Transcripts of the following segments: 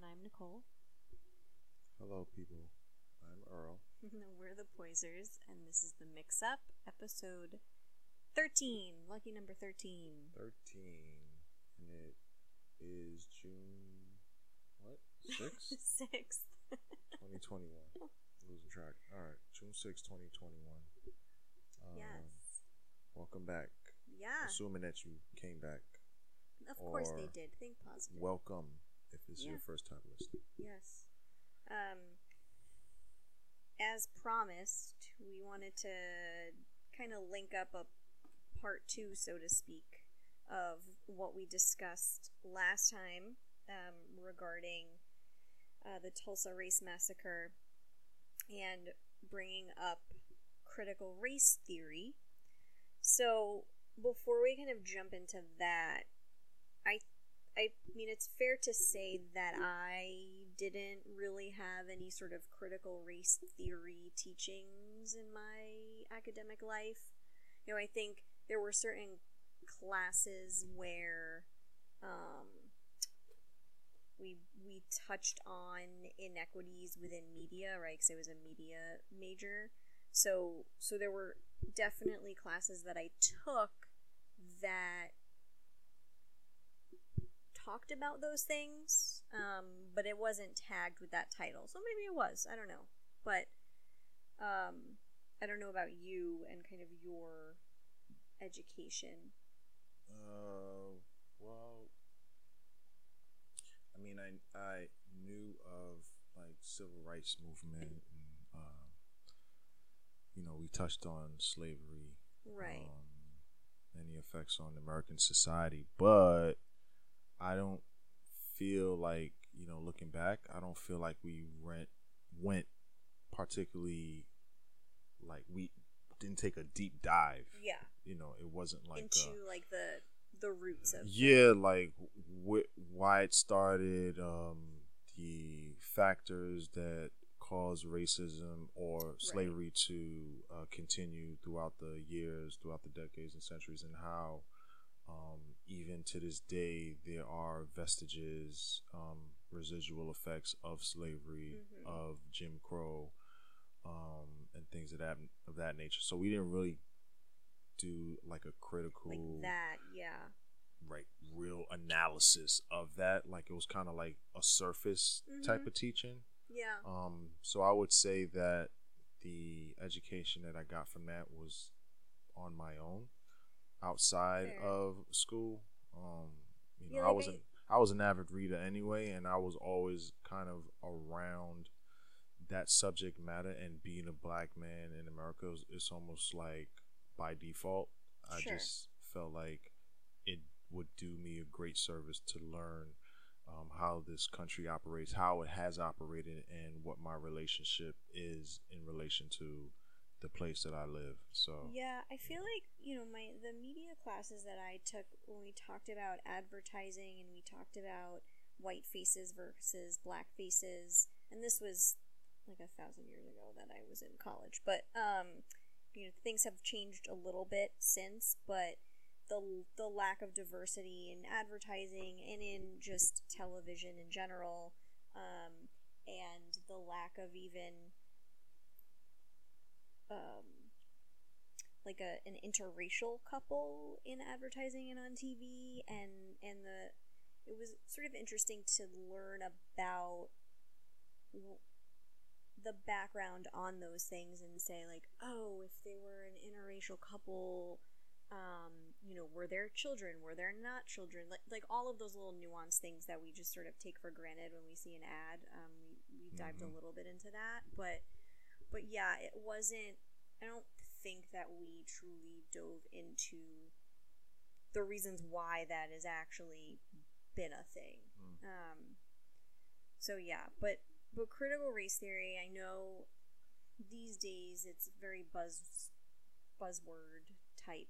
I'm Nicole. Hello, people. I'm Earl. We're the Poisers, and this is the Mix Up, episode 13. Lucky number 13. 13. And it is June, what? 6th? 6th. 2021. Losing track. All right. June 6th, 2021. Um, yes. Welcome back. Yeah. Assuming that you came back. Of course they did. Think positive. Welcome if it's your Yeah. first time listening. Yes. Um, as promised, we wanted to kind of link up a part two, so to speak, of what we discussed last time um, regarding uh, the Tulsa Race Massacre and bringing up critical race theory. So, before we kind of jump into that, I I mean, it's fair to say that I didn't really have any sort of critical race theory teachings in my academic life. You know, I think there were certain classes where um, we we touched on inequities within media, right? Because I was a media major, so so there were definitely classes that I took that talked about those things, um, but it wasn't tagged with that title. So maybe it was. I don't know. But um, I don't know about you and kind of your education. Uh, well, I mean, I I knew of like civil rights movement, and um, you know, we touched on slavery, Right. um, and the effects on American society, but I don't feel like you know, looking back, I don't feel like we went went particularly like we didn't take a deep dive. yeah. You know, it wasn't like Into uh, like the the roots of yeah like wh- why it started um the factors that cause racism or slavery to uh, continue throughout the years throughout the decades and centuries and how um, even to this day there are vestiges um, residual effects of slavery Mhm. of jim crow um, and things of that of that nature so we didn't really do like a critical like that. Yeah. right real analysis of that like it was kind of like a surface type Mhm. of teaching Yeah. um so i would say that the education that i got from that was on my own outside Fair. of school um you know i was I- was an avid reader anyway and i was always kind of around that subject matter and being a black man in america is it's almost like by default i Sure. just felt like it would do me a great service to learn um, how this country operates, how it has operated, and what my relationship is in relation to the place that I live. So Yeah, I feel like you know my the media classes that I took when we talked about advertising and we talked about white faces versus black faces, and this was like a thousand years ago that I was in college. But um, you know things have changed a little bit since, but the the lack of diversity in advertising and in just television in general, um, and the lack of even um, like a an interracial couple in advertising and on TV and and the it was sort of interesting to learn about w- the background on those things and say like oh if they were an interracial couple um, you know were there children were there not children like, like all of those little nuanced things that we just sort of take for granted when we see an ad um, we, we dived a Mhm. little bit into that but but yeah it wasn't i don't think that we truly dove into the reasons why that has actually been a thing Mm. um, so yeah but but critical race theory i know these days it's very buzz buzzword type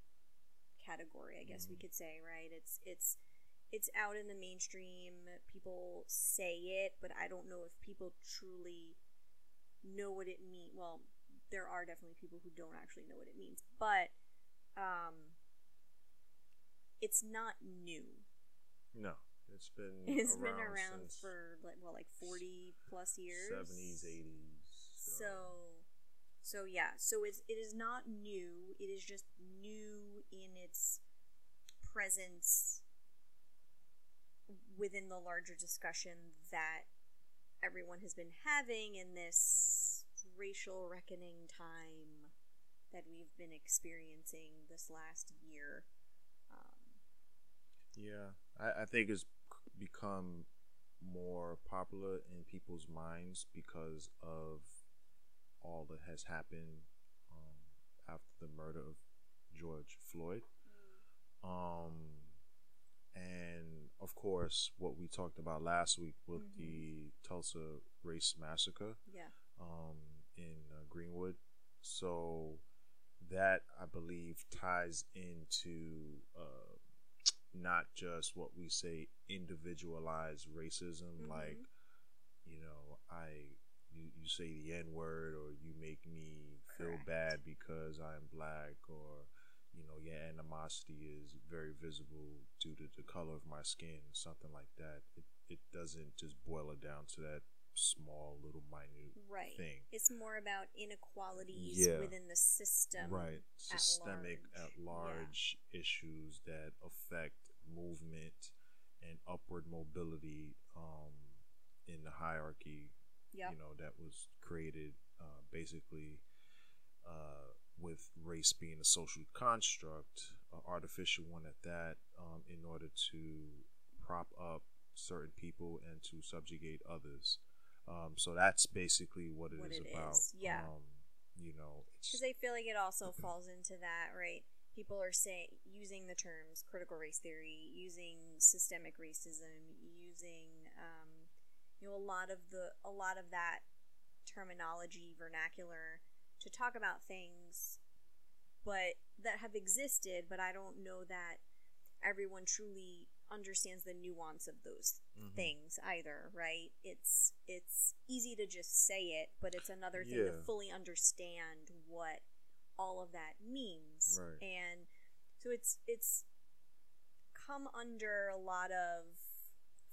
category i guess we Mhm. could say right it's it's it's out in the mainstream people say it but i don't know if people truly know what it means well there are definitely people who don't actually know what it means but um it's not new no, It's been It's around been around for like well, like forty plus years. seventies, eighties. So, so yeah. So it's it is not new. It is just new in its presence within the larger discussion that everyone has been having in this racial reckoning time that we've been experiencing this last year. Um, Yeah, I, I think it's become more popular in people's minds because of all that has happened um, after the murder of George Floyd. Um, and of course, what we talked about last week with Mhm. the Tulsa race massacre yeah. um, in uh, Greenwood. So that I believe ties into uh, not just what we say individualized racism, Mhm. like you know, I you, you say the N word or you make me feel Correct. bad because I'm black or you know your animosity is very visible due to the color of my skin, something like that. It it doesn't just boil it down to that small little minute Right. thing. It's more about inequalities Yeah. within the system. right systemic large. at Yeah. large issues that affect movement and upward mobility um, in the hierarchy Yep. you know that was created uh, basically uh, with race being a social construct an artificial one at that um, in order to prop up certain people and to subjugate others um, so that's basically what it What is it about is, yeah. um, you know Because I feel like it also falls into that, right? People are saying using the terms critical race theory, using systemic racism, using um, you know a lot of the a lot of that terminology vernacular to talk about things, but that have existed, but I don't know that everyone truly understands the nuance of those Mhm. things either, right? It's it's easy to just say it, but it's another thing to fully understand what all of that means. Right. And so it's it's come under a lot of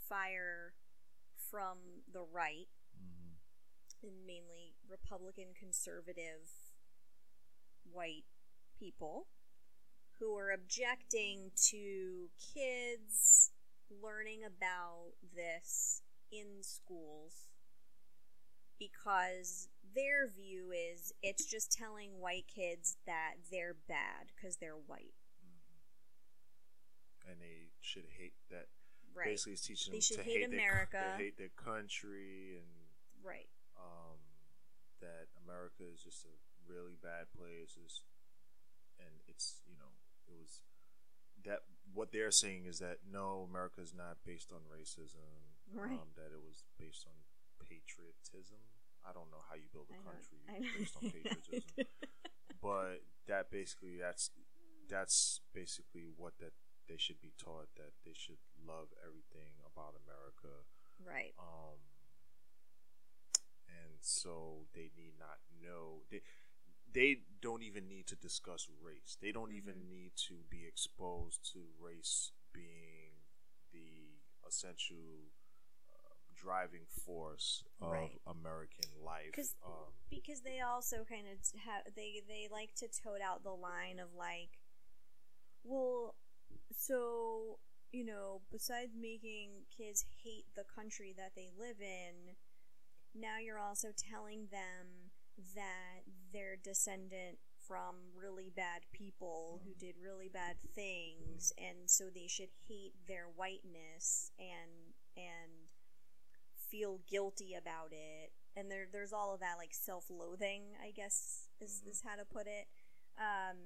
fire from the right. And mainly Republican conservative white people who are objecting to kids learning about this in schools because their view is it's just telling white kids that they're bad because they're white. Mm-hmm. and they should hate that Right. basically it's teaching They them should to hate hate America. they hate their country and Right. Um, that America is just a really bad place. Is and it's you know it was that what they're saying is that no, America is not based on racism. Right. Um, that it was based on patriotism. I don't know how you build a country based on patriotism, but that basically that's that's basically what that they should be taught that they should love everything about America right. um, so they need not know they they don't even need to discuss race. They don't even Mhm. need to be exposed to race being the essential uh, driving force of Right. American life. 'Cause- Um, because they also kind of have they they like to tote out the line of like well so you know besides making kids hate the country that they live in now you're also telling them that they're descendant from really bad people who did really bad things and so they should hate their whiteness and and feel guilty about it and there there's all of that like self-loathing i guess is, Mhm. is how to put it um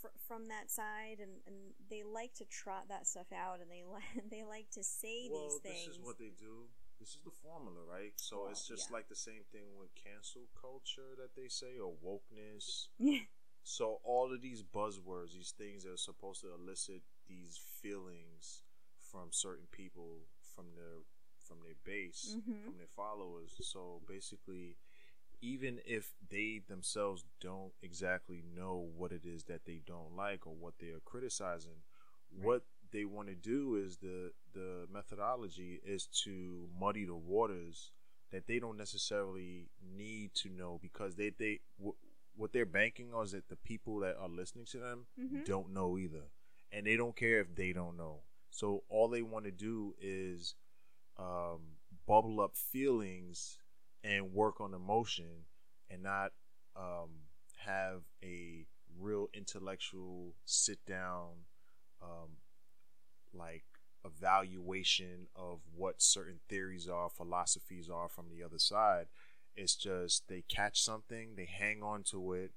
fr- from that side and, and they like to trot that stuff out and they like they like to say well, these things this is what they do. This is the formula, right? So Well, it's just yeah. like the same thing with cancel culture that they say, or wokeness. yeah So all of these buzzwords, these things that are supposed to elicit these feelings from certain people, from their from their base, Mhm. from their followers. So basically, even if they themselves don't exactly know what it is that they don't like or what they are criticizing, Right. what they want to do is the the methodology is to muddy the waters that they don't necessarily need to know because they they w- what they're banking on is that the people that are listening to them Mhm. don't know either, and they don't care if they don't know. So all they want to do is um, bubble up feelings and work on emotion, and not um, have a real intellectual sit down, um, like evaluation of what certain theories are, philosophies are from the other side. It's just they catch something, they hang on to it,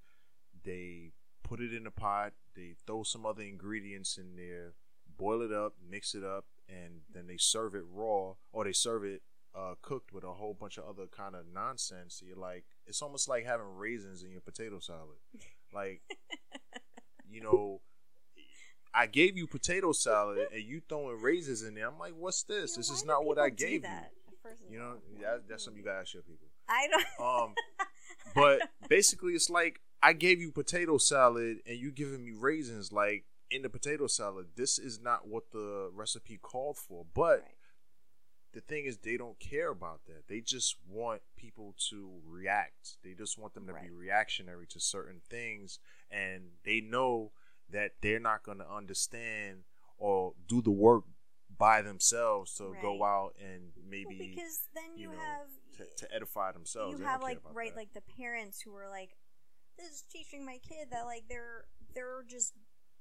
they put it in a pot, they throw some other ingredients in there, boil it up, mix it up, and then they serve it raw or they serve it uh, cooked with a whole bunch of other kind of nonsense. So you're like, it's almost like having raisins in your potato salad. Like, you know, I gave you potato salad and you throwing raisins in there. I'm like, what's this? Yeah, this is not what I gave that, you. You know, that, that's something you gotta ask your people. I don't. Um, but basically, it's like I gave you potato salad and you giving me raisins. Like in the potato salad, this is not what the recipe called for. But Right. the thing is, they don't care about that. They just want people to react. They just want them to be reactionary to certain things, and they know that they're not going to understand or do the work by themselves to go out and Well, maybe because then you, you know, have to, to edify themselves. you They have like right that. like the parents who are like this is teaching my kid that like they're they're just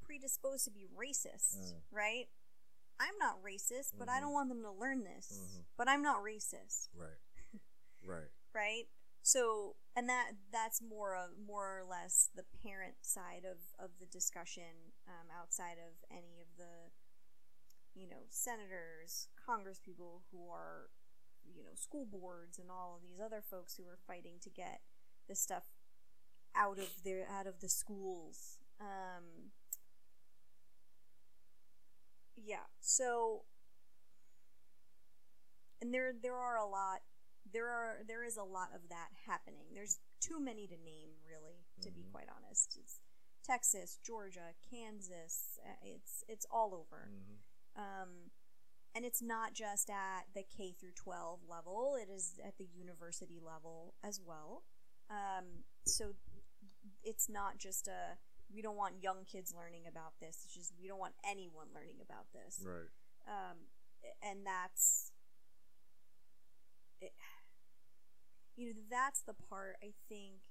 predisposed to be racist Mm. right i'm not racist but i Mhm. don't want them to learn this Mhm. but i'm not racist right, right. right so and that that's more of more or less the parent side of of the discussion um, outside of any of the you know senators congress people who are you know school boards and all of these other folks who are fighting to get this stuff out of their out of the schools. Um yeah so and there there are a lot there are there is a lot of that happening there's too many to name really to be Mhm. quite honest it's texas georgia kansas uh, it's it's all over Mm-hmm. um, and it's not just at the K through 12 level, it is at the university level as well. Um, so it's not just a we don't want young kids learning about this. It's just we don't want anyone learning about this. Right. Um, and that's it, you know that's the part I think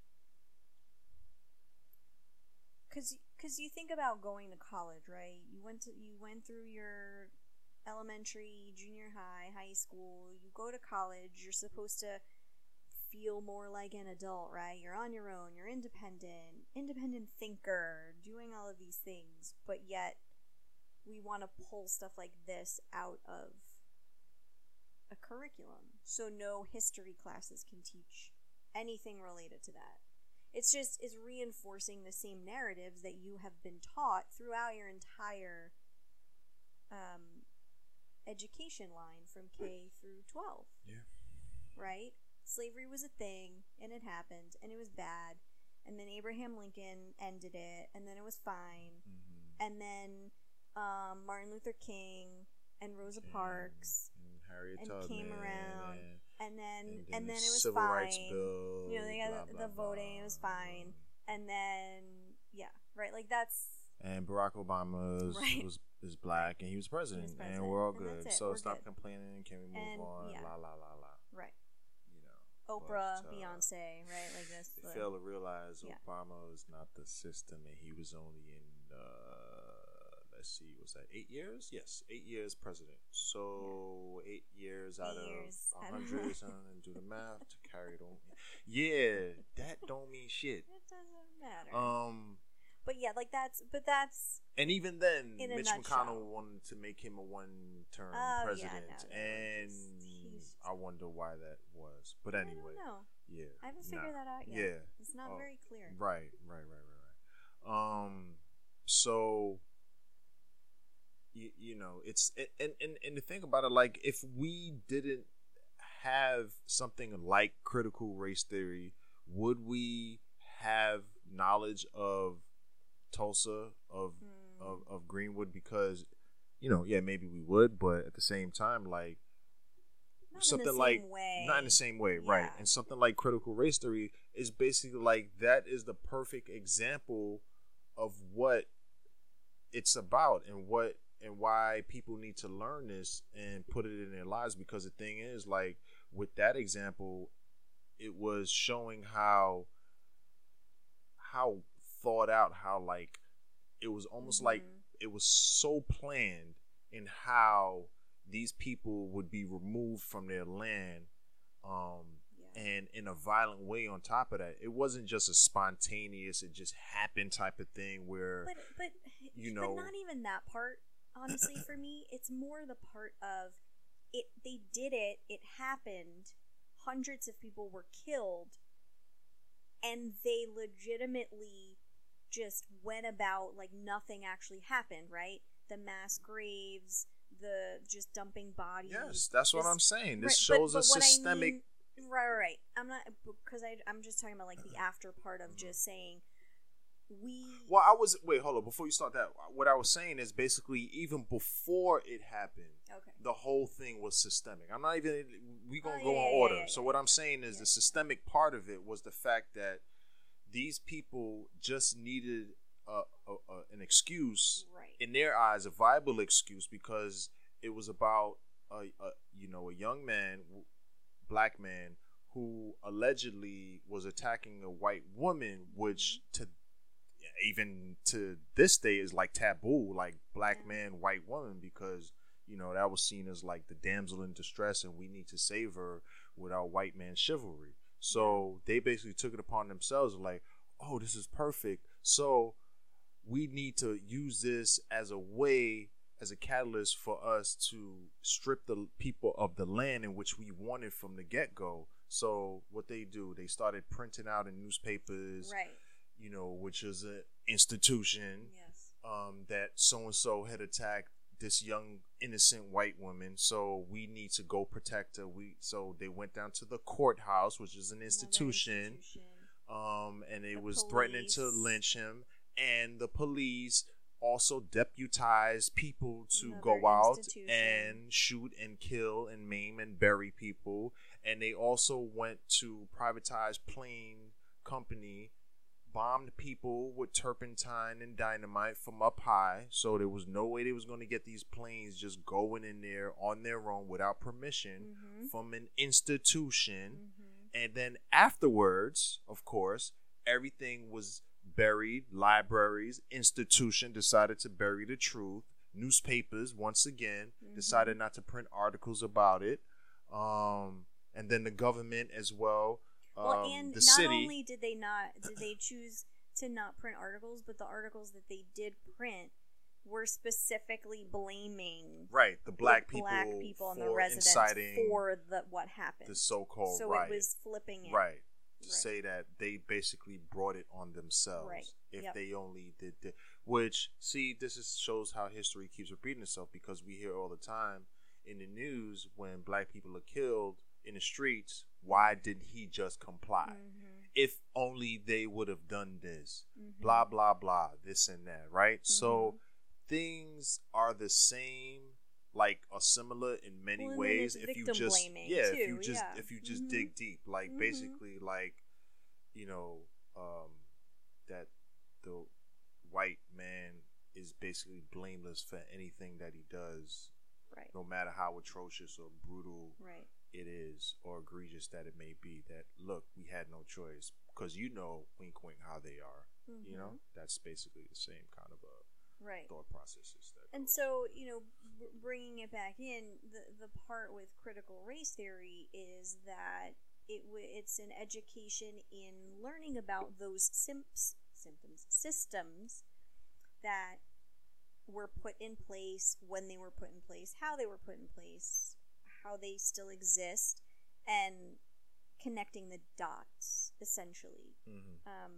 because because you think about going to college, right? You went to you went through your elementary, junior high, high school. You go to college. You're supposed to feel more like an adult, right? You're on your own. You're independent, independent thinker, doing all of these things. But yet, we want to pull stuff like this out of a curriculum, so no history classes can teach anything related to that. It's just is reinforcing the same narratives that you have been taught throughout your entire um, education line from K through 12. Yeah. Right? Slavery was a thing, and it happened, and it was bad. And then Abraham Lincoln ended it, and then it was fine. Mm-hmm. And then um, Martin Luther King and Rosa Parks, Harriet and Tubman came around, and, and then and and, the then it was Civil fine. Rights Bill, You know, they got blah, the, blah, the voting, it was fine. And then yeah, right, like that's And Barack Obama is, Right. was is black, and he was president, president, and we're all good. it, So we're stop good. complaining. Can we move And, on? yeah. La la la la. right. You know, Oprah, But, uh, Beyonce, right? Like this. They the- fail to realize yeah. Obama is not the system, and he was only in. Uh, let's see, was that eight years? Yes, eight years president. So eight years out Eight years of- hundred, and do the math to carry it on. Yeah, that don't mean shit. It doesn't matter. Um, but yeah, like that's but that's and even then, Mitch. McConnell wanted to make him a one-term Oh, yeah, president, no, no, and he's- I wonder why that was. But I anyway, don't know. yeah, I haven't nah. figured that out yet. Yeah, It's not Oh, very clear. Right, right, right, right, right. Um, so you, you know, it's and, and and to think about it, like if we didn't have something like critical race theory, would we have knowledge of Tulsa of Hmm. of, of Greenwood because you know, yeah, maybe we would, but at the same time, like Not something like way. not in the same way, right? And something like critical race theory is basically like that is the perfect example of what it's about and what and why people need to learn this and put it in their lives because the thing is like with that example it was showing how how thought out how like it was almost like Mhm. it was so planned in how these people would be removed from their land um Yeah. and in a violent way on top of that it wasn't just a spontaneous it just happened type of thing where But but you but know- not even that part. Honestly, for me, it's more the part of it. They did it. It happened. Hundreds of people were killed, and they legitimately just went about like nothing actually happened. Right? The mass graves, the just dumping bodies. yes that's what this- i'm saying this Right, shows but a what I systemic mean- right, right, right. I'm not because I I'm just talking about like the after part of just saying we. well i was wait hold on before you start that what i was saying is basically even before it happened okay. the whole thing was systemic. I'm not even we gonna Oh, go yeah, in yeah, order. yeah, so what. I'm saying is Yeah, the yeah. systemic part of it was the fact that these people just needed a, a, a, an excuse Right. in their eyes, a viable excuse because it was about a, a you know a young man, black man who allegedly was attacking a white woman, which Mm-hmm. to even to this day is like taboo, like black man, white woman, because you know that was seen as like the damsel in distress, and we need to save her with our white man chivalry. So they basically took it upon themselves, like, oh, this is perfect. So we need to use this as a way, as a catalyst for us to strip the people of the land in which we wanted from the get go. So what they do, they started printing out in newspapers, Right. You know, which is an institution Yes. um, that so and so had attacked this young innocent white woman. So we need to go protect her. We so they went down to the courthouse, which is an institution, institution. um, and it The was threatening to lynch him. And the police also deputized people to Another go out and shoot and kill and maim and bury people. And they also went to privatized plane company bombed people with turpentine and dynamite from up high. So there was no way they was going to get these planes just going in there on their own without permission Mhm. from an institution. Mhm. And then afterwards, of course, everything was buried. Libraries, institution decided to bury the truth. Newspapers, once again, Mhm. decided not to print articles about it. Um, and then the government as well. Um, Well, and the not city. only did they not did they choose to not print articles, but the articles that they did print were specifically blaming right, the black the people, black people and the residents for the what happened. the so-called so riot. it was flipping it. right to Right. say that they basically brought it on themselves Right. if Yep. they only did the, which see this is, shows how history keeps repeating itself because we hear all the time in the news when black people are killed in the streets why didn't he just comply Mhm. if only they would have done this Mhm. blah blah blah this and that right so Mhm. things are the same like or similar in many Well, ways if you just yeah if you just yeah. if you just Mhm. dig deep like Mhm. basically like you know um that the white man is basically blameless for anything that he does Right. no matter how atrocious or brutal Right. It is or egregious that it may be that look we had no choice because you know wink wink how they are you know Mhm. that's basically the same kind of a Right. thought processes that And so, you know, b- bringing it back in, the the part with critical race theory is that it w- it's an education in learning about those simps, symptoms systems that were put in place when they were put in place, how they were put in place, how they still exist, and connecting the dots essentially Mhm. um,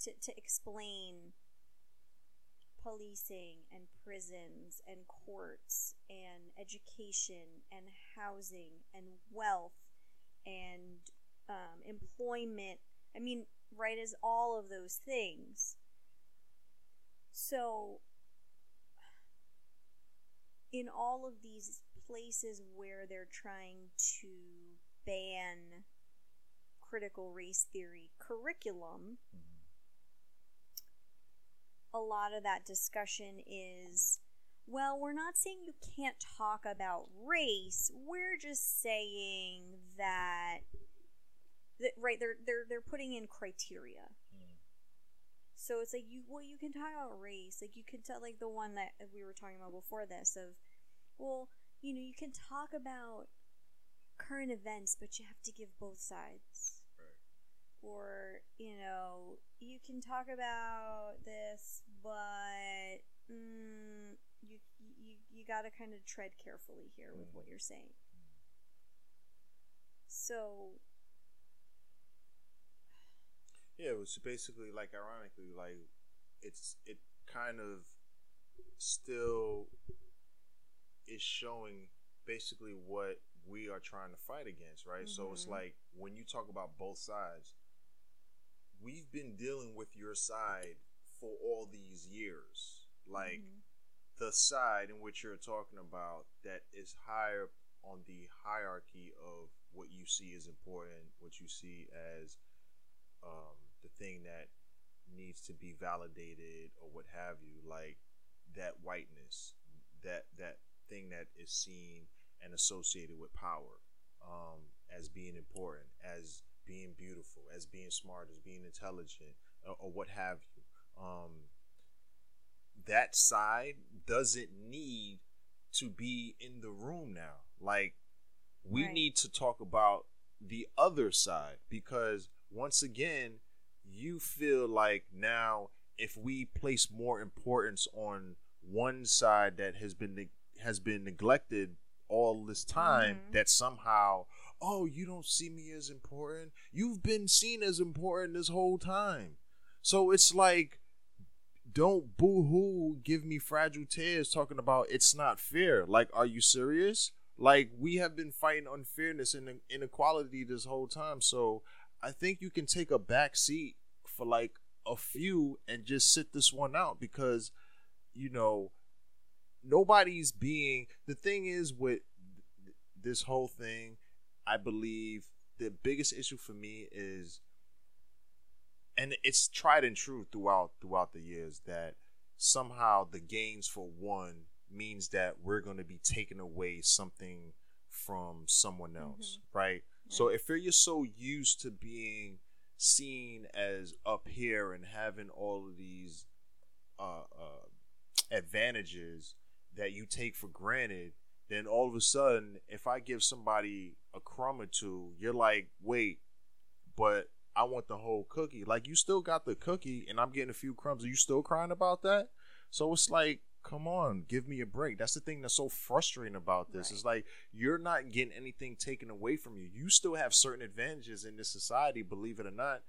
to, to explain policing and prisons and courts and education and housing and wealth and um, employment. I mean, right as all of those things. So in all of these places where they're trying to ban critical race theory curriculum, mm-hmm. a lot of that discussion is well, we're not saying you can't talk about race. We're just saying that, that right they're they're they're putting in criteria. Mm-hmm. So it's like you well you can talk about race like you can tell like the one that we were talking about before this of well you know you can talk about current events but you have to give both sides. Or you know you can talk about this but mm, you you you got to kind of tread carefully here with what you're saying. So Yeah, it was basically like ironically like it's it kind of still is showing basically what we are trying to fight against, right? So it's Mhm. like when you talk about both sides, we've been dealing with your side for all these years. Like mhm. the side in which you're talking about that is higher on the hierarchy of what you see as important, what you see as um, the thing that needs to be validated or what have you, like that whiteness, that that thing that is seen and associated with power um, as being important, as being beautiful, as being smart, as being intelligent, or, or what have you. Um, that side doesn't need to be in the room now. Like we Right. need to talk about the other side because once again, you feel like now if we place more importance on one side that has been has been neglected all this time Mhm. that somehow oh you don't see me as important. You've been seen as important this whole time. So it's like don't boo-hoo give me fragile tears talking about it's not fair. Like are you serious? Like we have been fighting unfairness and inequality this whole time. So i think you can take a back seat for like a few and just sit this one out because you know nobody's being the thing is with this whole thing i believe the biggest issue for me is and it's tried and true throughout throughout the years that somehow the gains for one means that we're going to be taking away something from someone else right? So if you're you're so used to being seen as up here and having all of these uh, uh, advantages that you take for granted, then all of a sudden, if I give somebody a crumb or two, you're like, wait, but I want the whole cookie. Like you still got the cookie, and I'm getting a few crumbs. Are you still crying about that? So it's like, come on, give me a break. That's the thing that's so frustrating about this. Right. It's like you're not getting anything taken away from you. You still have certain advantages in this society, believe it or not,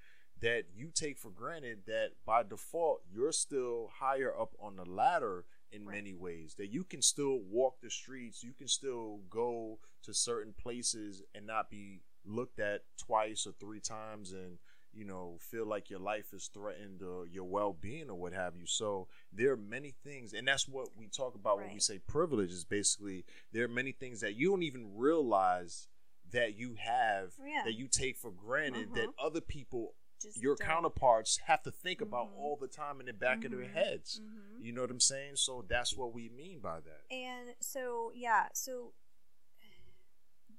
that you take for granted that by default you're still higher up on the ladder in Right. many ways. That you can still walk the streets, you can still go to certain places and not be looked at twice or three times and you know feel like your life is threatened or your well-being or what have you so there are many things and that's what we talk about when we say privilege is basically there are many things that you don't even realize that you have yeah. that you take for granted that Mhm. other people Just your don't- counterparts have to think about Mhm. all the time in the back of their Mhm. heads Mhm. you know what i'm saying so that's what we mean by that And so yeah, so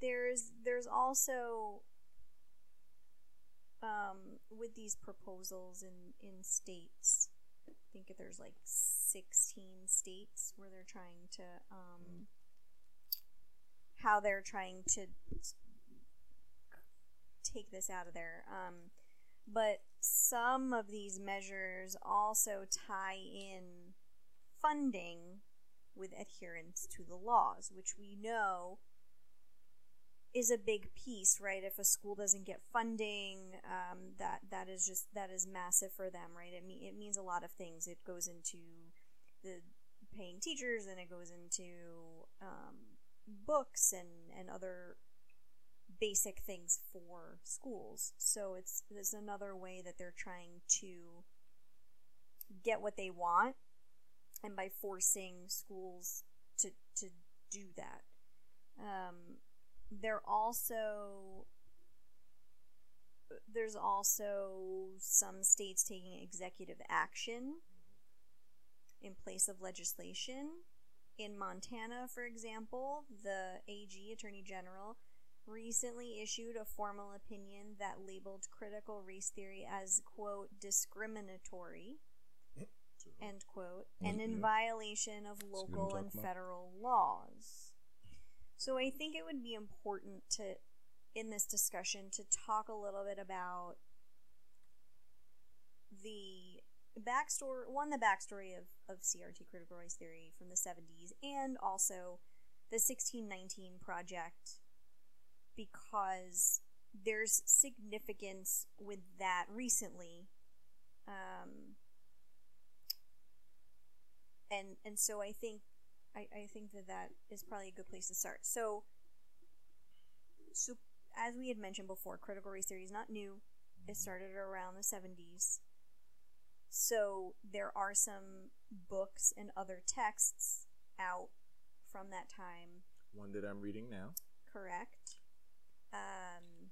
there's there's also um with these proposals in in states I think there's like 16 states where they're trying to um how they're trying to take this out of there um but some of these measures also tie in funding with adherence to the laws, which we know is a big piece, right? If a school doesn't get funding, um, that that is just that is massive for them, right? It me- it means a lot of things. It goes into the paying teachers, and it goes into um, books and and other basic things for schools. So it's it's another way that they're trying to get what they want and by forcing schools to to do that. Um, they're also there's also some states taking executive action in place of legislation. In Montana, for example, the AG, Attorney General, recently issued a formal opinion that labeled critical race theory as, quote, discriminatory, end quote, and in violation of local and federal laws. So I think it would be important to, in this discussion, to talk a little bit about the backstory, one, the backstory of, of CRT, critical race theory from the 70s, and also the 1619 project because there's significance with that recently. Um, and and so I think I, I think that that is probably a good place to start. So so as we had mentioned before, critical race theory is not new. It started around the 70s. So there are some books and other texts out from that time. One that I'm reading now. Correct um,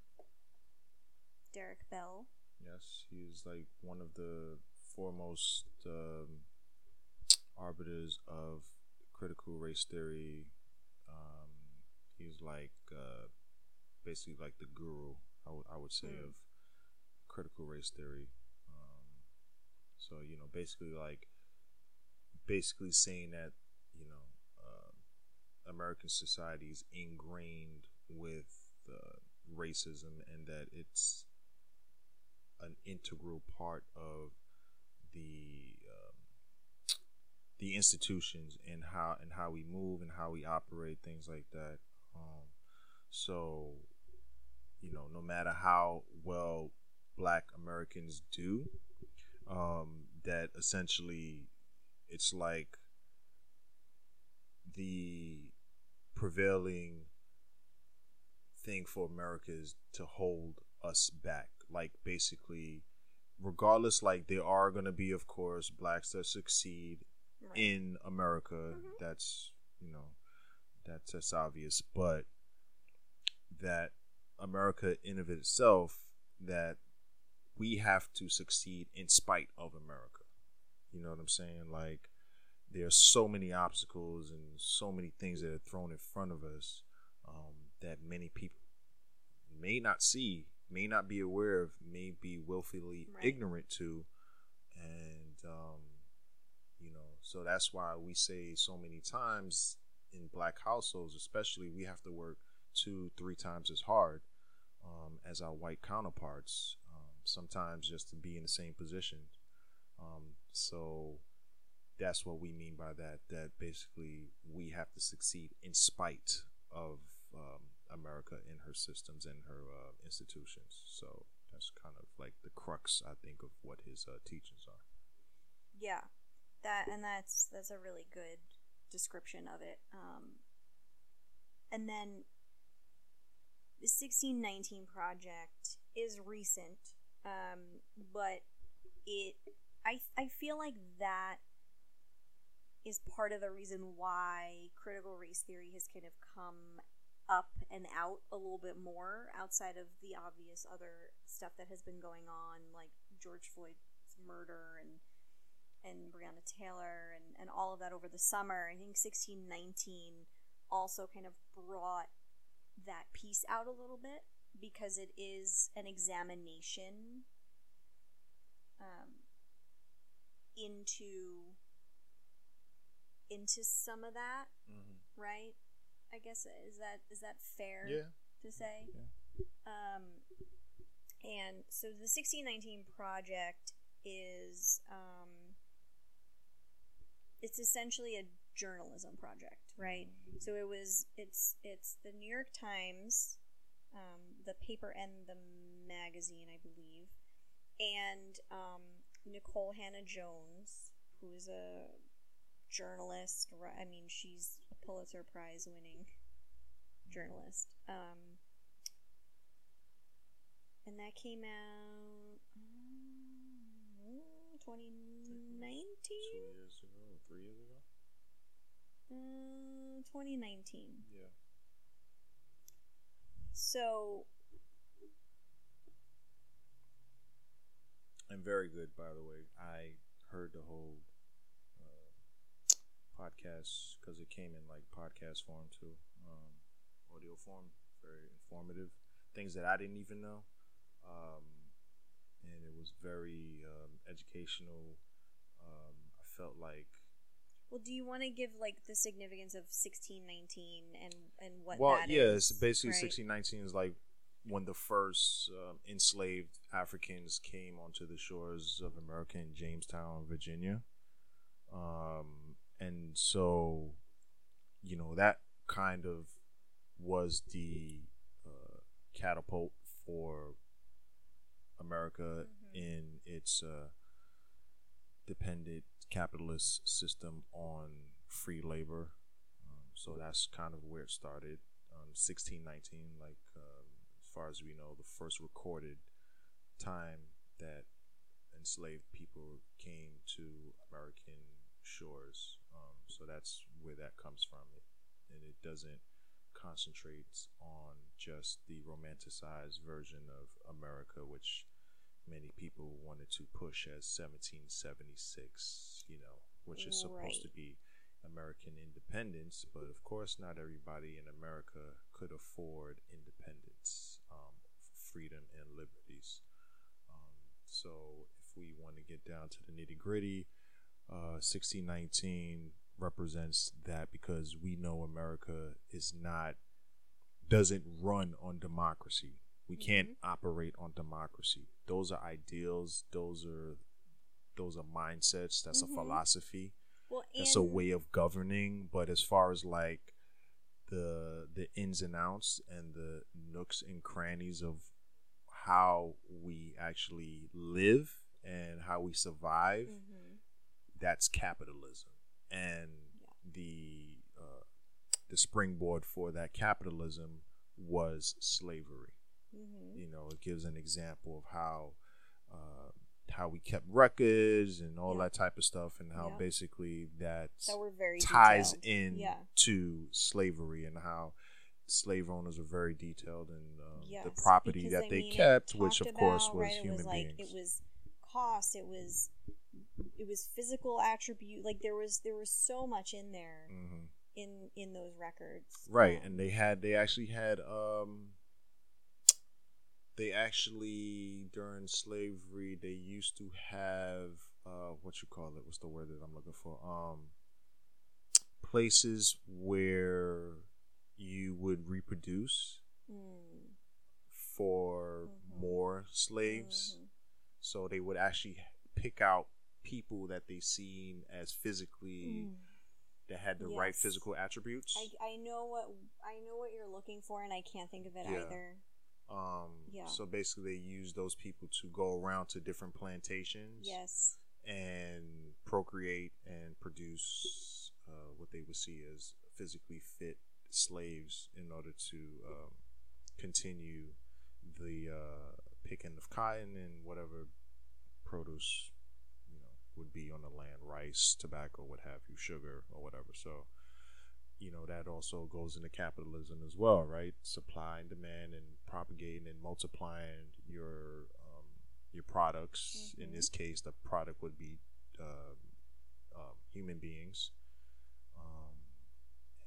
Derek Bell. Yes, he's like one of the foremost um, arbiters of critical race theory. Um, he's like uh, basically like the guru, I, w- I would say, mm. of critical race theory. Um, so you know, basically like basically saying that you know uh, American society is ingrained with racism and that it's an integral part of the um, the institutions and how and how we move and how we operate things like that. Um, so, you know, no matter how well Black Americans do, um, that essentially it's like the prevailing thing for America is to hold us back. Like basically, regardless, like there are gonna be, of course, blacks that succeed right. in America. Mm-hmm. That's you know, that's that's obvious. But that America in of itself, that we have to succeed in spite of America. You know what I'm saying? Like there are so many obstacles and so many things that are thrown in front of us that many people may not see, may not be aware of, may be willfully right. ignorant to, and um, you know, so that's why we say so many times in black households, especially, we have to work two, three times as hard um, as our white counterparts. Um, sometimes just to be in the same position. Um, so that's what we mean by that. That basically we have to succeed in spite of um, America in her systems and her uh, institutions. So that's kind of like the crux, I think, of what his uh, teachings are. Yeah, that and that's that's a really good description of it. Um, and then the sixteen nineteen project is recent, um, but it I I feel like that is part of the reason why critical race theory has kind of come up and out a little bit more outside of the obvious other stuff that has been going on, like George Floyd's murder and and Breonna Taylor and, and all of that over the summer. I think 1619 also kind of brought that piece out a little bit because it is an examination um, into into some of that, mm-hmm. right? I guess is that is that fair yeah. to say? Yeah. Um, and so the 1619 project is um, it's essentially a journalism project, right? So it was it's it's the New York Times, um, the paper and the magazine, I believe, and um, Nikole Hannah-Jones, who is a journalist. I mean, she's Pulitzer Prize winning journalist. Um, and that came out um, 2019? Two years ago, three years ago? Uh, 2019. Yeah. So, And very good, by the way. I heard the whole podcast because it came in like podcast form too, um, audio form. Very informative. Things that I didn't even know. Um, and it was very um, educational. Um, I felt like well, do you want to give like the significance of 1619 and and what well, that yeah, is, it's basically right? 1619 is like when the first um, enslaved Africans came onto the shores of America in Jamestown, Virginia. Um, and so, you know, that kind of was the uh, catapult for America Mhm. in its uh, dependent capitalist system on free labor. Um, so that's kind of where it started. Um, 1619, like um, as far as we know, the first recorded time that enslaved people came to American shores. So that's where that comes from. It, and it doesn't concentrate on just the romanticized version of America, which many people wanted to push as 1776, you know, which is supposed to be American independence. But of course, not everybody in America could afford independence, um, freedom, and liberties. Um, so if we want to get down to the nitty gritty, uh, 1619 represents that because we know America is not doesn't run on democracy. We can't operate on democracy. Those are ideals. Those are those are mindsets. That's Mhm. a philosophy. Well, That's a way of governing. But as far as like the the ins and outs and the nooks and crannies of how we actually live and how we survive, Mhm. that's capitalism. And the uh, the springboard for that capitalism was slavery. Mhm. You know, it gives an example of how uh, how we kept records and all Yeah. that type of stuff, and how Yeah. basically that that were very ties detailed. in Yeah. to slavery and how slave owners are very detailed in um, Yes, the property that I they mean, kept, which of course was right, human it was like, beings. It was cost. It was it was physical attribute. Like there was there was so much in there hmm in in those records. right Um, and they had they actually had um they actually during slavery they used to have uh what you call it what's the word that i'm looking for um places where you would reproduce mm, for Mhm. more slaves mhm. so they would actually pick out people that they seen as physically Mm. that had the right physical attributes I, I know what I know what you're looking for, and I can't think of it Yeah. either. Um, Yeah. So basically, they use those people to go around to different plantations Yes. and procreate and produce uh, what they would see as physically fit slaves in order to um, continue the uh, picking of cotton and whatever produce would be on the land, rice, tobacco, what have you, sugar or whatever. So you know that also goes into capitalism as well, right? Supply and demand, and propagating and multiplying your um, your products. In Mhm. this case, the product would be um, um, human beings, um,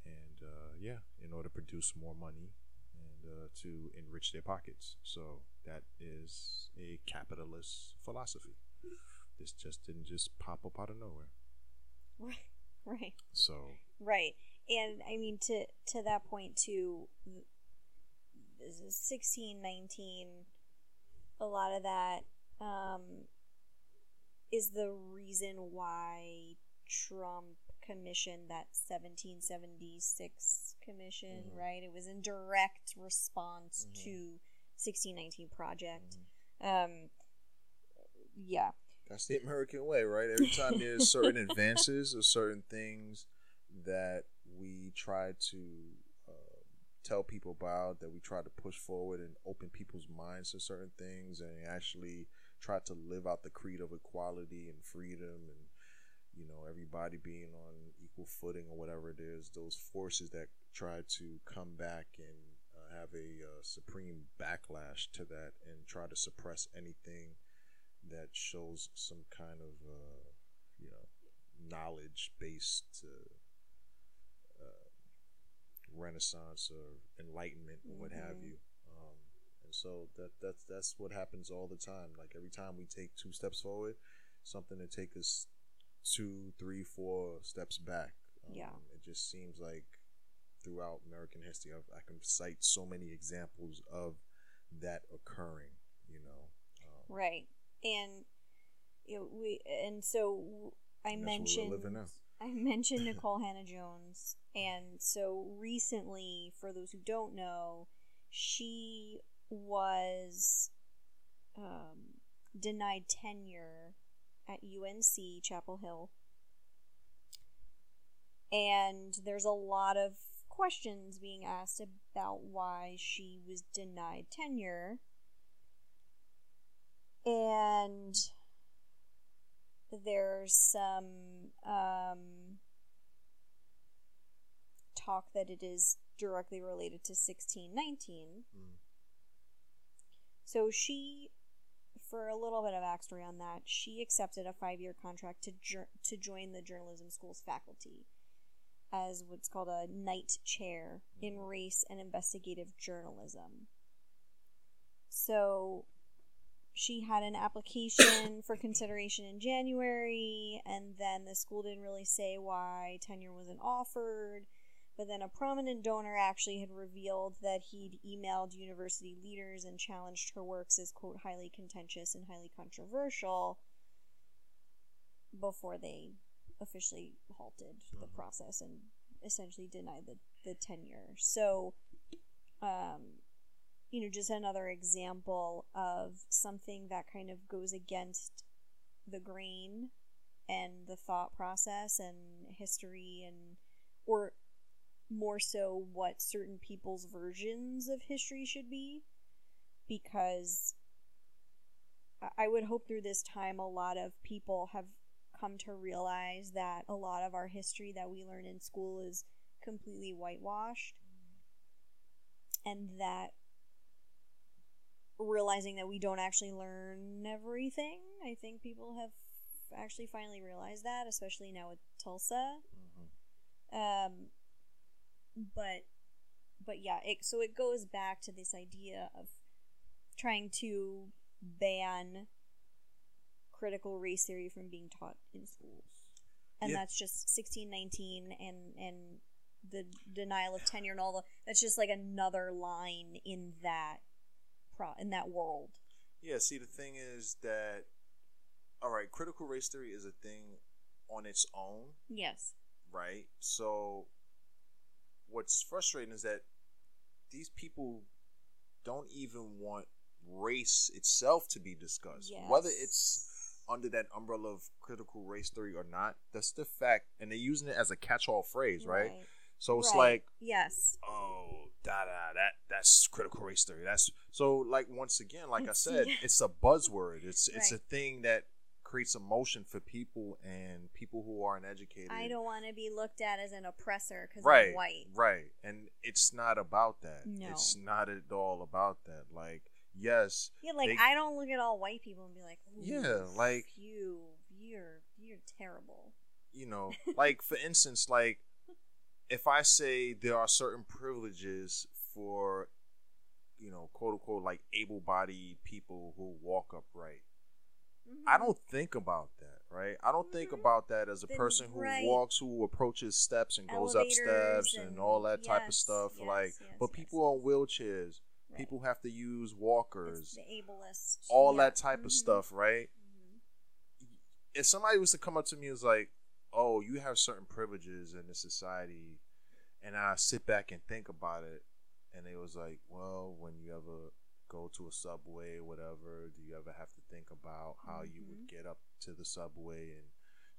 and uh, yeah, in order to produce more money and uh, to enrich their pockets. So that is a capitalist philosophy. This just didn't just pop up out of nowhere. Right. Right. So Right. And I mean to to that point too this 16 19 a lot of that um is the reason why Trump commissioned that 1776 commission, Mhm. right? It was in direct response Mhm. to 1619 project. Mhm. Um yeah. That's the American way, right? Every time there's certain advances or certain things that we try to uh, tell people about, that we try to push forward and open people's minds to certain things, and actually try to live out the creed of equality and freedom and you know everybody being on equal footing or whatever it is those forces that try to come back and uh, have a uh, supreme backlash to that and try to suppress anything that shows some kind of uh, you know knowledge based uh, renaissance or enlightenment or what have Mhm. you um, and so that that's that's what happens all the time like every time we take two steps forward something to take us two three four steps back um, Yeah. it just seems like throughout american history I've, i can cite so many examples of that occurring you know um, Right. And you know, we and so I And that's what we're mentioned. I mentioned Nikole Hannah-Jones and so recently for those who don't know, she was um, denied tenure at UNC Chapel Hill. And there's a lot of questions being asked about why she was denied tenure and there's some um, talk that it is directly related to 1619. Mm. So she, for a little bit of backstory on that, she accepted a five-year contract to jur- to join the journalism school's faculty as what's called a Knight Chair in Race and Investigative Journalism. So she had an application for consideration in January, and then the school didn't really say why tenure wasn't offered. But then a prominent donor actually had revealed that he'd emailed university leaders and challenged her works as, quote, highly contentious and highly controversial before they officially halted the Mhm. process and essentially denied the, the tenure. So, um, you know, just another example of something that kind of goes against the grain and the thought process and history and or more so what certain people's versions of history should be. Because I- I would hope through this time a lot of people have come to realize that a lot of our history that we learn in school is completely whitewashed. Mm-hmm. And that realizing that we don't actually learn everything i think people have actually finally realized that especially now with tulsa Mhm. um but but yeah it, so it goes back to this idea of trying to ban critical race theory from being taught in schools and Yeah. that's just 1619 and and the denial of tenure and all the that's just like another line in that pro in that world Yeah, see, the thing is that, all right, critical race theory is a thing on its own, yes right? So, what's frustrating is that these people don't even want race itself to be discussed, whether it's under that umbrella of critical race theory or not. That's the fact, and they're using it as a catch-all phrase, right? So it's Right. like yes oh da da that that's critical race theory. That's so like once again like i said yeah. it's a buzzword. It's it's a thing that creates emotion for people and people who aren't educated. I don't want to be looked at as an oppressor because right i'm white. right and it's not about that. No. it's not at all about that. Like yes Yeah, like They- I don't look at all white people and be like, Yeah, like- you, you're you're terrible. you know like for instance like if i say there are certain privileges for you know quote unquote like able-bodied people who walk upright I don't think about that, right? I don't think Mhm. about that as a Then, person who right. walks, who approaches steps and goes up steps and, and- all that type of stuff. yes, like, yes, but yes. people on wheelchairs, Right. people have to use walkers, the ableist, all yeah. that type of Mhm. stuff, right? Mhm. If somebody was to come up to me and was like, "Oh, you have certain privileges in this society," and I sit back and think about it, and it was like, "Well, when you ever go to a subway or whatever, do you ever have to think about how you Mhm. would get up to the subway and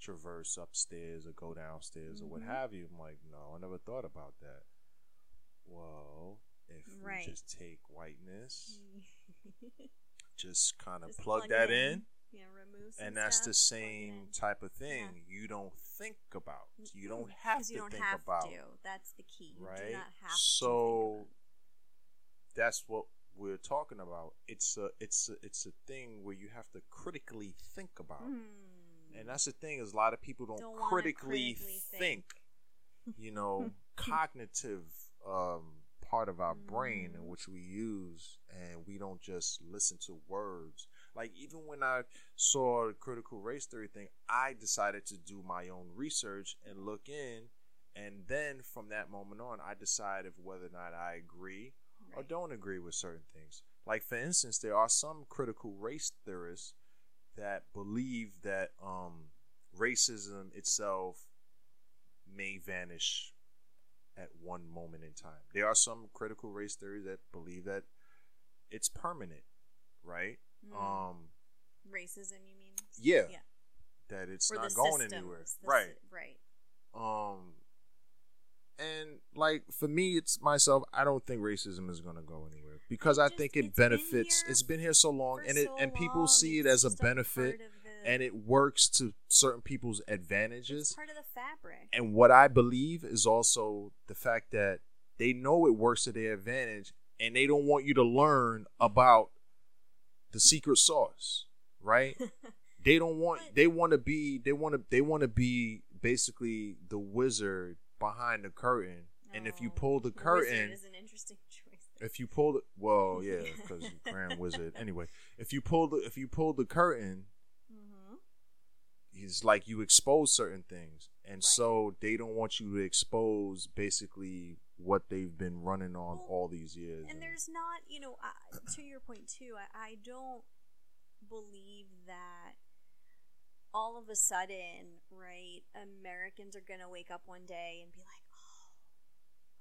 traverse upstairs or go downstairs or what Mhm. have you?" I'm like, "No, I never thought about that." Well, if Right. we just take whiteness, just kind of Just plug plug that in. in you know, remove and that's the same type of thing you don't think about. You don't have 'Cause to you don't think have about. to. That's the key. You right? do not have so that's what we're talking about. It's a it's a, it's a thing where you have to critically think about. Hmm. And that's the thing is a lot of people don't, Don't critically, critically think. think. You know, cognitive um, part of our brain in Mhm. which we use, and we don't just listen to words. Like even when I saw the critical race theory thing, I decided to do my own research and look in, and then from that moment on, I decided whether or not I agree or don't agree with certain things. Like for instance, there are some critical race theorists that believe that um, racism itself may vanish at one moment in time. There are some critical race theories that believe that it's permanent, right? Mm. Um, Racism, you mean? yeah, Yeah. that it's Or not going systems, anywhere, right? sy- right. Um, and like for me, it's myself. I don't think racism is gonna go anywhere because I think it it's been benefits. It's been here so long, and it so and people long, see it as a benefit, the- and it works to certain people's it's advantages. part of the fabric. And what I believe is also the fact that they know it works to their advantage, and they don't want you to learn about the secret sauce, right? they don't want they want to be they want to they want to be basically the wizard behind the curtain and if you pull the curtain is an interesting choice. if you pull the well yeah because grand wizard anyway if you pull the if you pull the curtain Mm-hmm. it's like you expose certain things and Right. so they don't want you to expose basically what they've been running on Well, all these years And there's not, you know, I, to your point too. I, I don't believe that all of a sudden, right? Americans are gonna wake up one day and be like,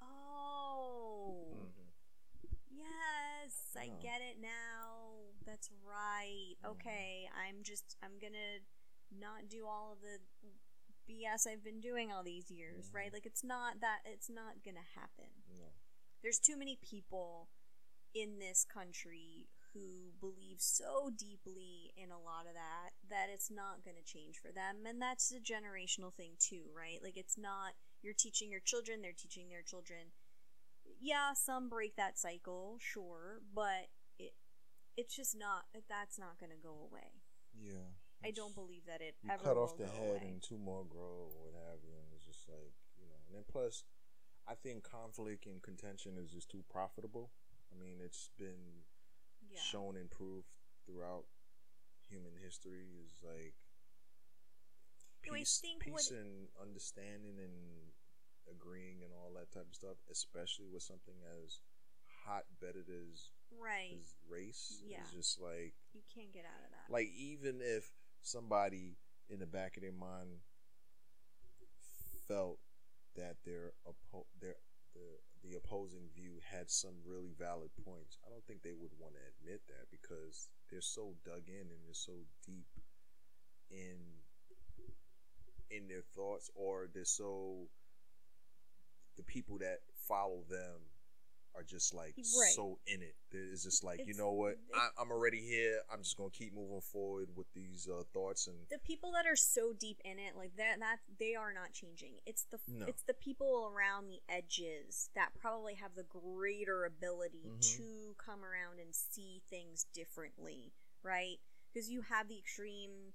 oh, oh, Mhm. yes, I get it now. That's right. Mhm. Okay, I'm just, I'm gonna not do all of the BS I've been doing all these years, right? Mhm. Like it's not that, it's not gonna happen No. there's too many people in this country who believe so deeply in a lot of that that it's not going to change for them and that's a generational thing too right like it's not you're teaching your children they're teaching their children yeah some break that cycle sure but it it's just not that. that's not going to go away yeah i don't believe that it ever cut off the head away. and two more grow or what have you and it's just like you know and then plus i think conflict and contention is just too profitable i mean it's been yeah shown and proved throughout human history is like peace, peace what- and understanding and agreeing and all that type of stuff especially with something as hot bedded as, right as race Yeah. is just like you can't get out of that like even if somebody in the back of their mind felt that their oppo- their the, the opposing view had some really valid points. I don't think they would want to admit that because they're so dug in and they're so deep in in their thoughts or they're so the people that follow them are just like Right. so in it. It's just like you know what, I, I'm already here. I'm just gonna keep moving forward with these uh, thoughts and the people that are so deep in it like that that they are not changing it's the No. it's the people around the edges that probably have the greater ability Mhm. to come around and see things differently right because you have the extreme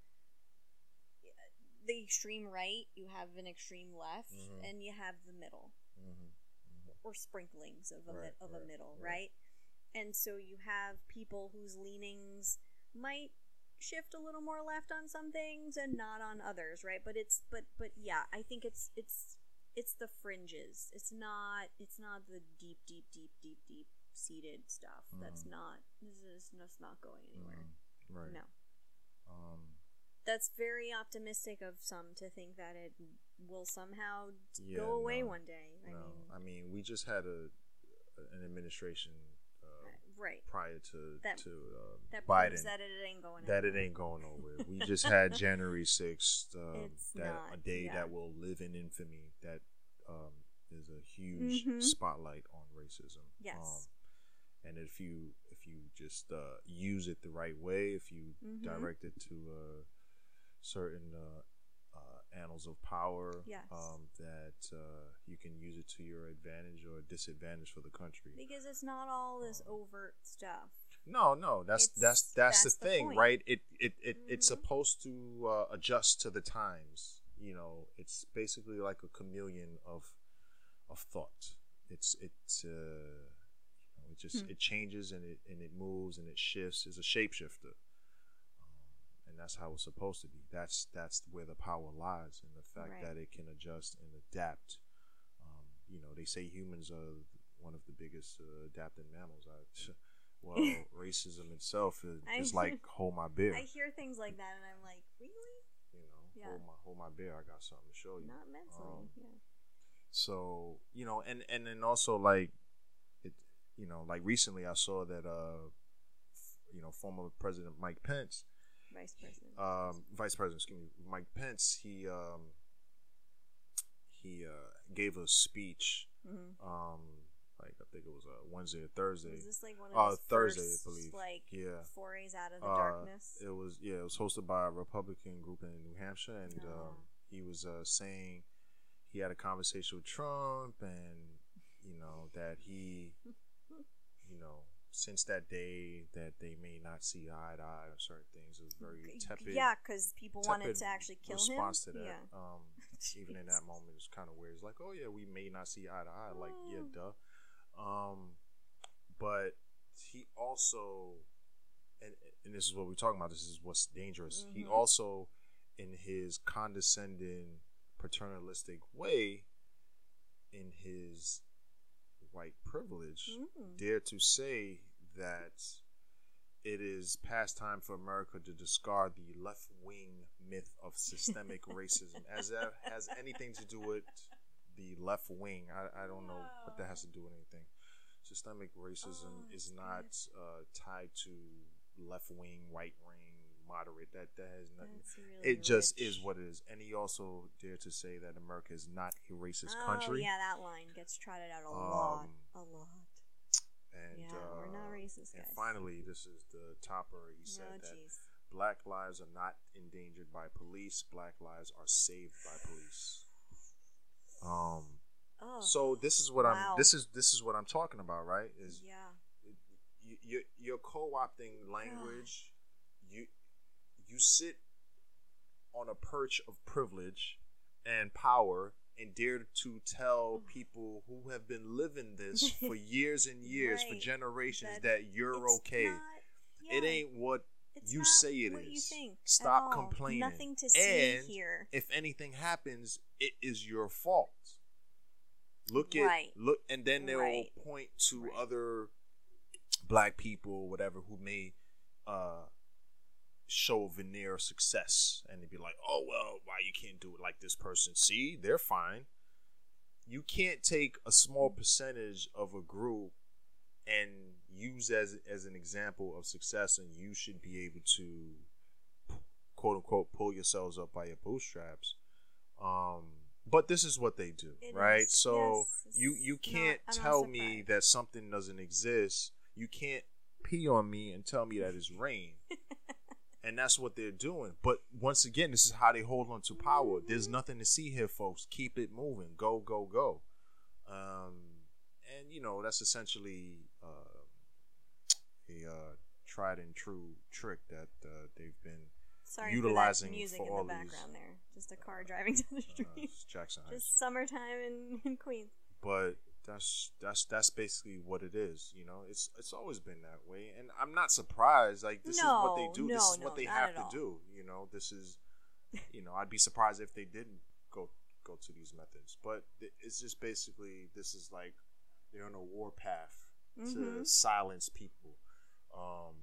the extreme right you have an extreme left Mhm. and you have the middle Mhm. Or sprinklings of a Right, of a middle, right. right. And so you have people whose leanings might shift a little more left on some things and not on others, right? But it's but but yeah, I think it's it's it's the fringes. It's not it's not the deep deep deep deep deep seated stuff. That's Mhm. not this is just not going anywhere. Mhm. right. No. Um, That's very optimistic of some to think that it will somehow Yeah, go away no. one day. I no, mean, I mean we just had a an administration uh, right. prior to That- to um, That Biden that it ain't going that it ain't going nowhere. We just had January sixth, um, that not, a day yeah. that will live in infamy. That um, is a huge Mhm. spotlight on racism. Yes. Um, and if you if you just uh, use it the right way, if you Mhm. direct it to uh, certain uh, annals of power, Yes. um, that uh, you can use it to your advantage or disadvantage for the country. Because it's not all this overt stuff. No, no, that's It's- that's that's, that's the the thing, point. right? It it, it it's Mhm. supposed to uh, adjust to the times. You know, it's basically like a chameleon of of thought. It's it's uh, you know, it just Hmm. it changes and it and it moves and it shifts. It's a shapeshifter, um, that's how it's supposed to be. That's that's where the power lies in the fact Right. that it can adjust and adapt. Um, you know, they say humans are one of the biggest uh, adapting mammals. I, well, racism itself is, is like hold my beer. I hear things like that and I'm like, really? you know, Yeah. hold my hold my beer. I got something to show you. Not mentally. Um, yeah. So you know, and and then also like it, you know, like recently I saw that uh, f- you know, former President Mike Pence, Vice President. um, Vice President, excuse me, Mike Pence, he um, he uh, gave a speech, hmm um, like I think it was uh, Wednesday or Thursday. Was this like one of Uh, Thursday, first, I believe. like Yeah. forays out of the Uh, darkness? It was yeah, it was hosted by a Republican group in New Hampshire, and Ah. um, he was uh, saying he had a conversation with Trump, and you know that he, you know, since that day that they may not see eye to eye on certain things, it was very tepid. yeah, because people wanted to actually kill response him. to that. Yeah. Um, even in that moment, it's kind of weird. It's like, oh yeah, we may not see eye to eye. Like, yeah, Mm. duh. Um, but he also, and and this is what we're talking about. This is what's dangerous. He Mhm. also, in his condescending, paternalistic way, in his white privilege, Mm. dare to say that it is past time for America to discard the left wing myth of systemic racism, as that has anything to do with the left wing. I, I don't know what that has to do with anything. Systemic racism Oh, is not uh, tied to left wing, right wing, moderate. That that has nothing. Really It just is what it is. And he also dared to say that America is not a racist oh, country. yeah, that line gets trotted out a lot. Um, A lot. And Yeah, uh, we're not racist, And guys. finally, this is the topper. He Oh, said that jeez. black lives are not endangered by police. Black lives are saved by police. Um. Oh, So this is what Wow. I'm. This is this is what I'm talking about, right? Is yeah. you, you you're co-opting language. You you sit on a perch of privilege and power and dare to tell people who have been living this for years and years, for generations, That that, you're okay. not- It ain't what it's you say it think Stop complaining. Nothing to see And here. if anything happens, it is your fault. Look at Right. look, and then they'll Right. point to Right. other black people, whatever, who may uh, show a veneer of success, and they'd be like, "Oh well, why you can't do it like this person? See, they're fine." You can't take a small percentage of a group and use as as an example of success, and you should be able to quote unquote pull yourselves up by your bootstraps. Um, but this is what they do, It right? is. So Yes, you you can't tell me that something doesn't exist. You can't pee on me and tell me that it's rain. and that's what they're doing. But once again, this is how they hold on to power. There's nothing to see here, folks. Keep it moving. Go, go, go. Um, and you know that's essentially uh, a uh, tried and true trick that uh, they've been Sorry utilizing for that music for in all the these, background there. Just a car driving down the uh, street. Jackson Heights. Just summertime in, in Queens. but that's that's that's basically what it is you know it's it's always been that way and i'm not surprised like this is what they No, do this no, is what they have to all. do you know this is you know i'd be surprised if they didn't go go to these methods but it's just basically this is like they're on a war path to Mhm. silence people um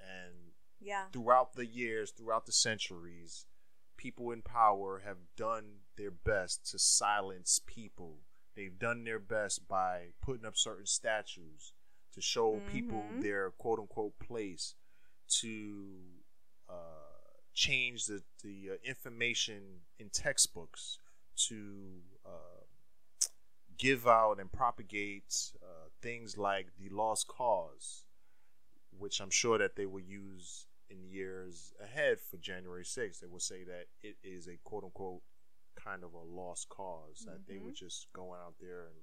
and Yeah. throughout the years, throughout the centuries, people in power have done their best to silence people. They've done their best by putting up certain statues to show people Mhm. their quote unquote place, to uh, change the, the uh, information in textbooks, to uh, give out and propagate uh, things like the lost cause, which I'm sure that they will use in years ahead for January 6th. They will say that it is a quote unquote kind of a lost because mm-hmm. that they were mm-hmm. just going out there and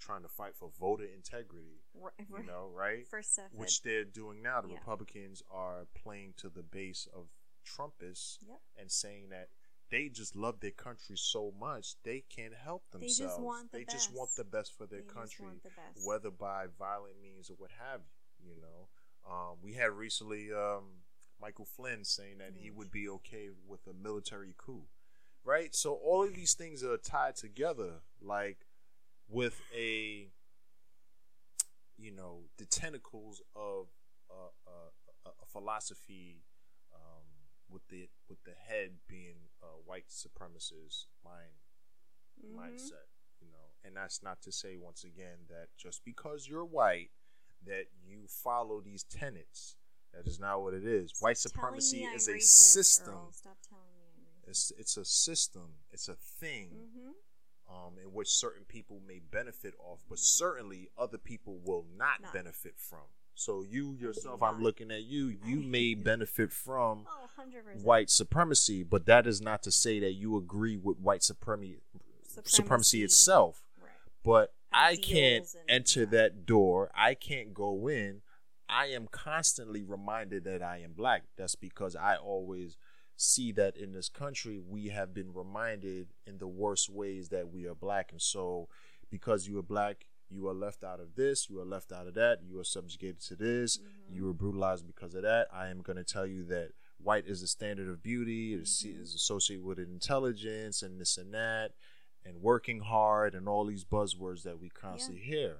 trying to fight for voter integrity. Right, you know, right? For stuff which they're doing now. The yeah. Republicans are playing to the base of Trumpists yep. and saying that they just love their country so much they can't help themselves. They just want the, they best. Just want the best for their they country, the whether by violent means or what have you. You know, um, we had recently um, Michael Flynn saying that mm. he would be okay with a military coup, right? So all of these things are tied together, like with a, you know, the tentacles of a, a, a philosophy with the with the head being a white supremacist mind mm-hmm. mindset, you know. And that's not to say once again that just because you're white that you follow these tenets. That is not what it is. White supremacy is a racist, system. It's it's a system. It's a thing. Mm-hmm. Um, in which certain people may benefit off, but certainly other people will not, not. benefit from. So you yourself, I'm looking at you. You may benefit from oh, white supremacy, but that is not to say that you agree with white supremacy supremacy, supremacy itself. Right. But I can't enter that door. I can't go in. I am constantly reminded that I am black. That's because I always see that in this country we have been reminded in the worst ways that we are black and so because you are black you are left out of this, you are left out of that, you are subjugated to this, mm-hmm. you were brutalized because of that. I am going to tell you that white is the standard of beauty, it is, mm-hmm. is associated with intelligence and this and that, and working hard, and all these buzzwords that we constantly yeah. hear.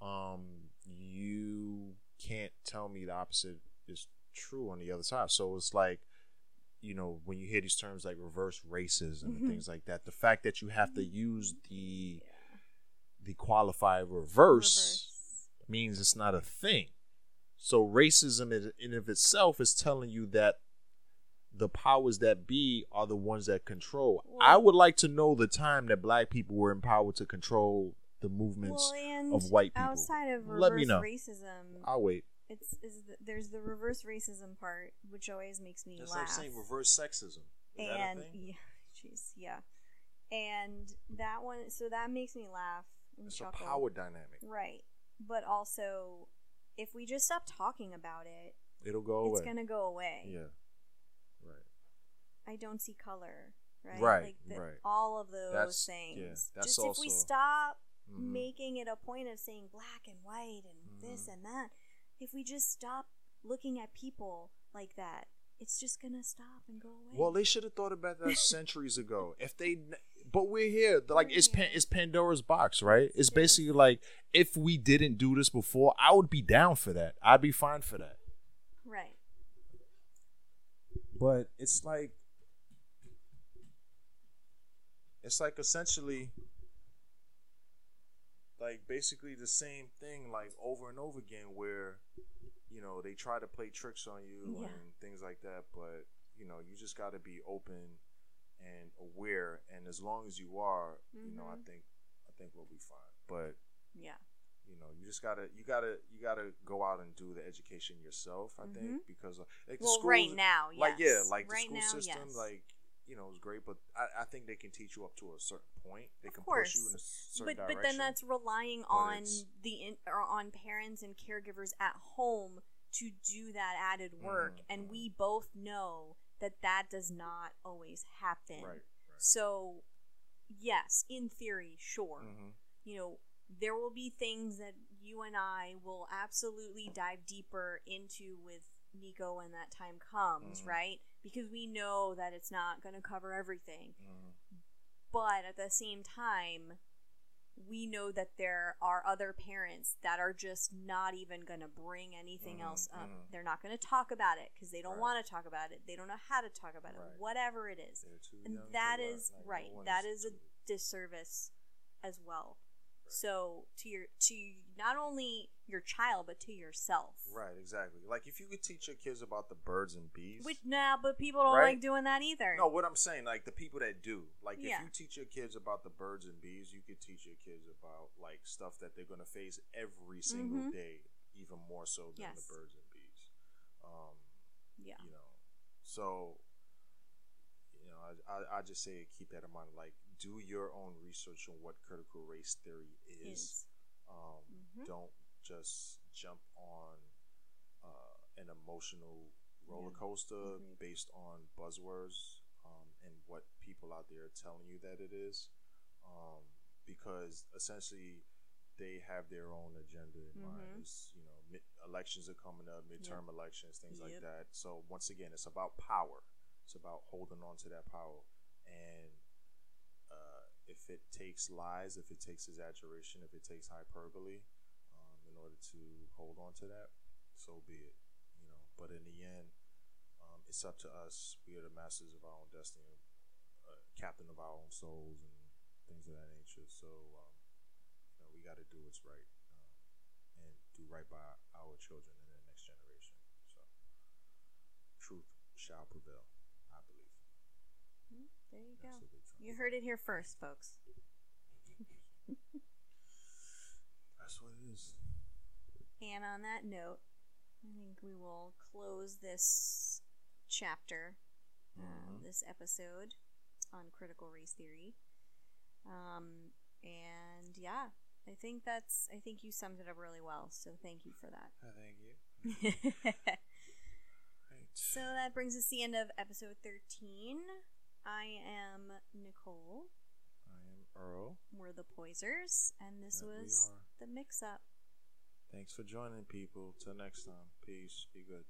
Um, you can't tell me the opposite is true on the other side. So it's like, you know, when you hear these terms like reverse racism mm-hmm. and things like that, the fact that you have to use the yeah the qualifier reverse, reverse, means it's not a thing. So racism in of itself is telling you that the powers that be are the ones that control. Well, I would like to know the time that black people were empowered to control the movements well, of white people. Outside of reverse Let me know. racism, I'll wait. It's is the, there's the reverse racism part, which always makes me That's laugh. like saying reverse sexism. Is and yeah, jeez, yeah, and that one. So that makes me laugh it's chuckle. a power dynamic. Right. But also, if we just stop talking about it, it'll go away. It's gonna go away. Yeah. Right. I don't see color. Right. Right. Like the, right. All of those that's, things. Yeah, that's just also, if we stop mm-hmm. making it a point of saying black and white and mm-hmm. this and that, if we just stop looking at people like that, it's just gonna stop and go away. Well, they should have thought about that centuries ago. If they but we're here. Like it's Pan- it's Pandora's box, right? It's basically like if we didn't do this before, I would be down for that. I'd be fine for that. Right. But it's like it's like essentially like basically the same thing like over and over again where you know they try to play tricks on you yeah. and things like that but you know you just got to be open and aware. And as long as you are, mm-hmm. you know, I mm-hmm. think I think we'll be fine. But yeah, you know, you just gotta you gotta you gotta go out and do the education yourself. I mm-hmm. think because like well, schools, right now, yes. like yeah, like right the school now, system, yes. like you know, is great, but I, I think they can teach you up to a certain point. They of can course. push you in a certain but, direction. But then that's relying on the in, or on parents and caregivers at home to do that added work, mm-hmm. and we both know that that does not always happen. Right. So, yes, in theory, sure. Mm-hmm. You know, there will be things that you and I will absolutely dive deeper into with Nico when that time comes, mm-hmm. right? Because we know that it's not going to cover everything. Mm-hmm. But at the same time, we know that there are other parents that are just not even going to bring anything mm-hmm, else up. Mm-hmm. They're not going to talk about it because they don't right. want to talk about it. They don't know how to talk about right. it, whatever it is. And that is like right. That is a disservice as well. So to your to not only your child but to yourself. Right, exactly. Like if you could teach your kids about the birds and bees. Which nah, but people don't Right? like doing that either. No, what I'm saying, like the people that do, like Yeah. if you teach your kids about the birds and bees, you could teach your kids about like stuff that they're gonna face every single Mhm. day, even more so than Yes. the birds and bees. Um, Yeah. you know, so you know, I, I I just say keep that in mind. Like, do your own research on what critical race theory is. Um, Mhm. Don't just jump on uh, an emotional roller coaster Agreed. based on buzzwords um, and what people out there are telling you that it is, um, because essentially they have their own agenda in mind. Mhm. It's, you know, mid- elections are coming up, midterm elections, things like that. So once again, it's about power. It's about holding on to that power, and if it takes lies, if it takes exaggeration, if it takes hyperbole, um, in order to hold on to that, so be it. You know, but in the end, um, it's up to us. We are the masters of our own destiny, uh, captain of our own souls, and things of that nature. So, um, you know, we got to do what's right um, and do right by our children and the next generation. So, truth shall prevail. I believe. Mm, There you go. That's what they're trying You heard it here first, folks. That's what it is. And on that note, I think we will close this chapter, uh, Mhm. this episode on critical race theory. Um, and yeah, I think that's. I think you summed it up really well. So thank you for that. I thank you. so that brings us to the end of episode thirteen. I am Nicole. I am Earl. We're the Poisers, and this we was the mix-up. Thanks for joining, people. Till next time. Peace. Be good.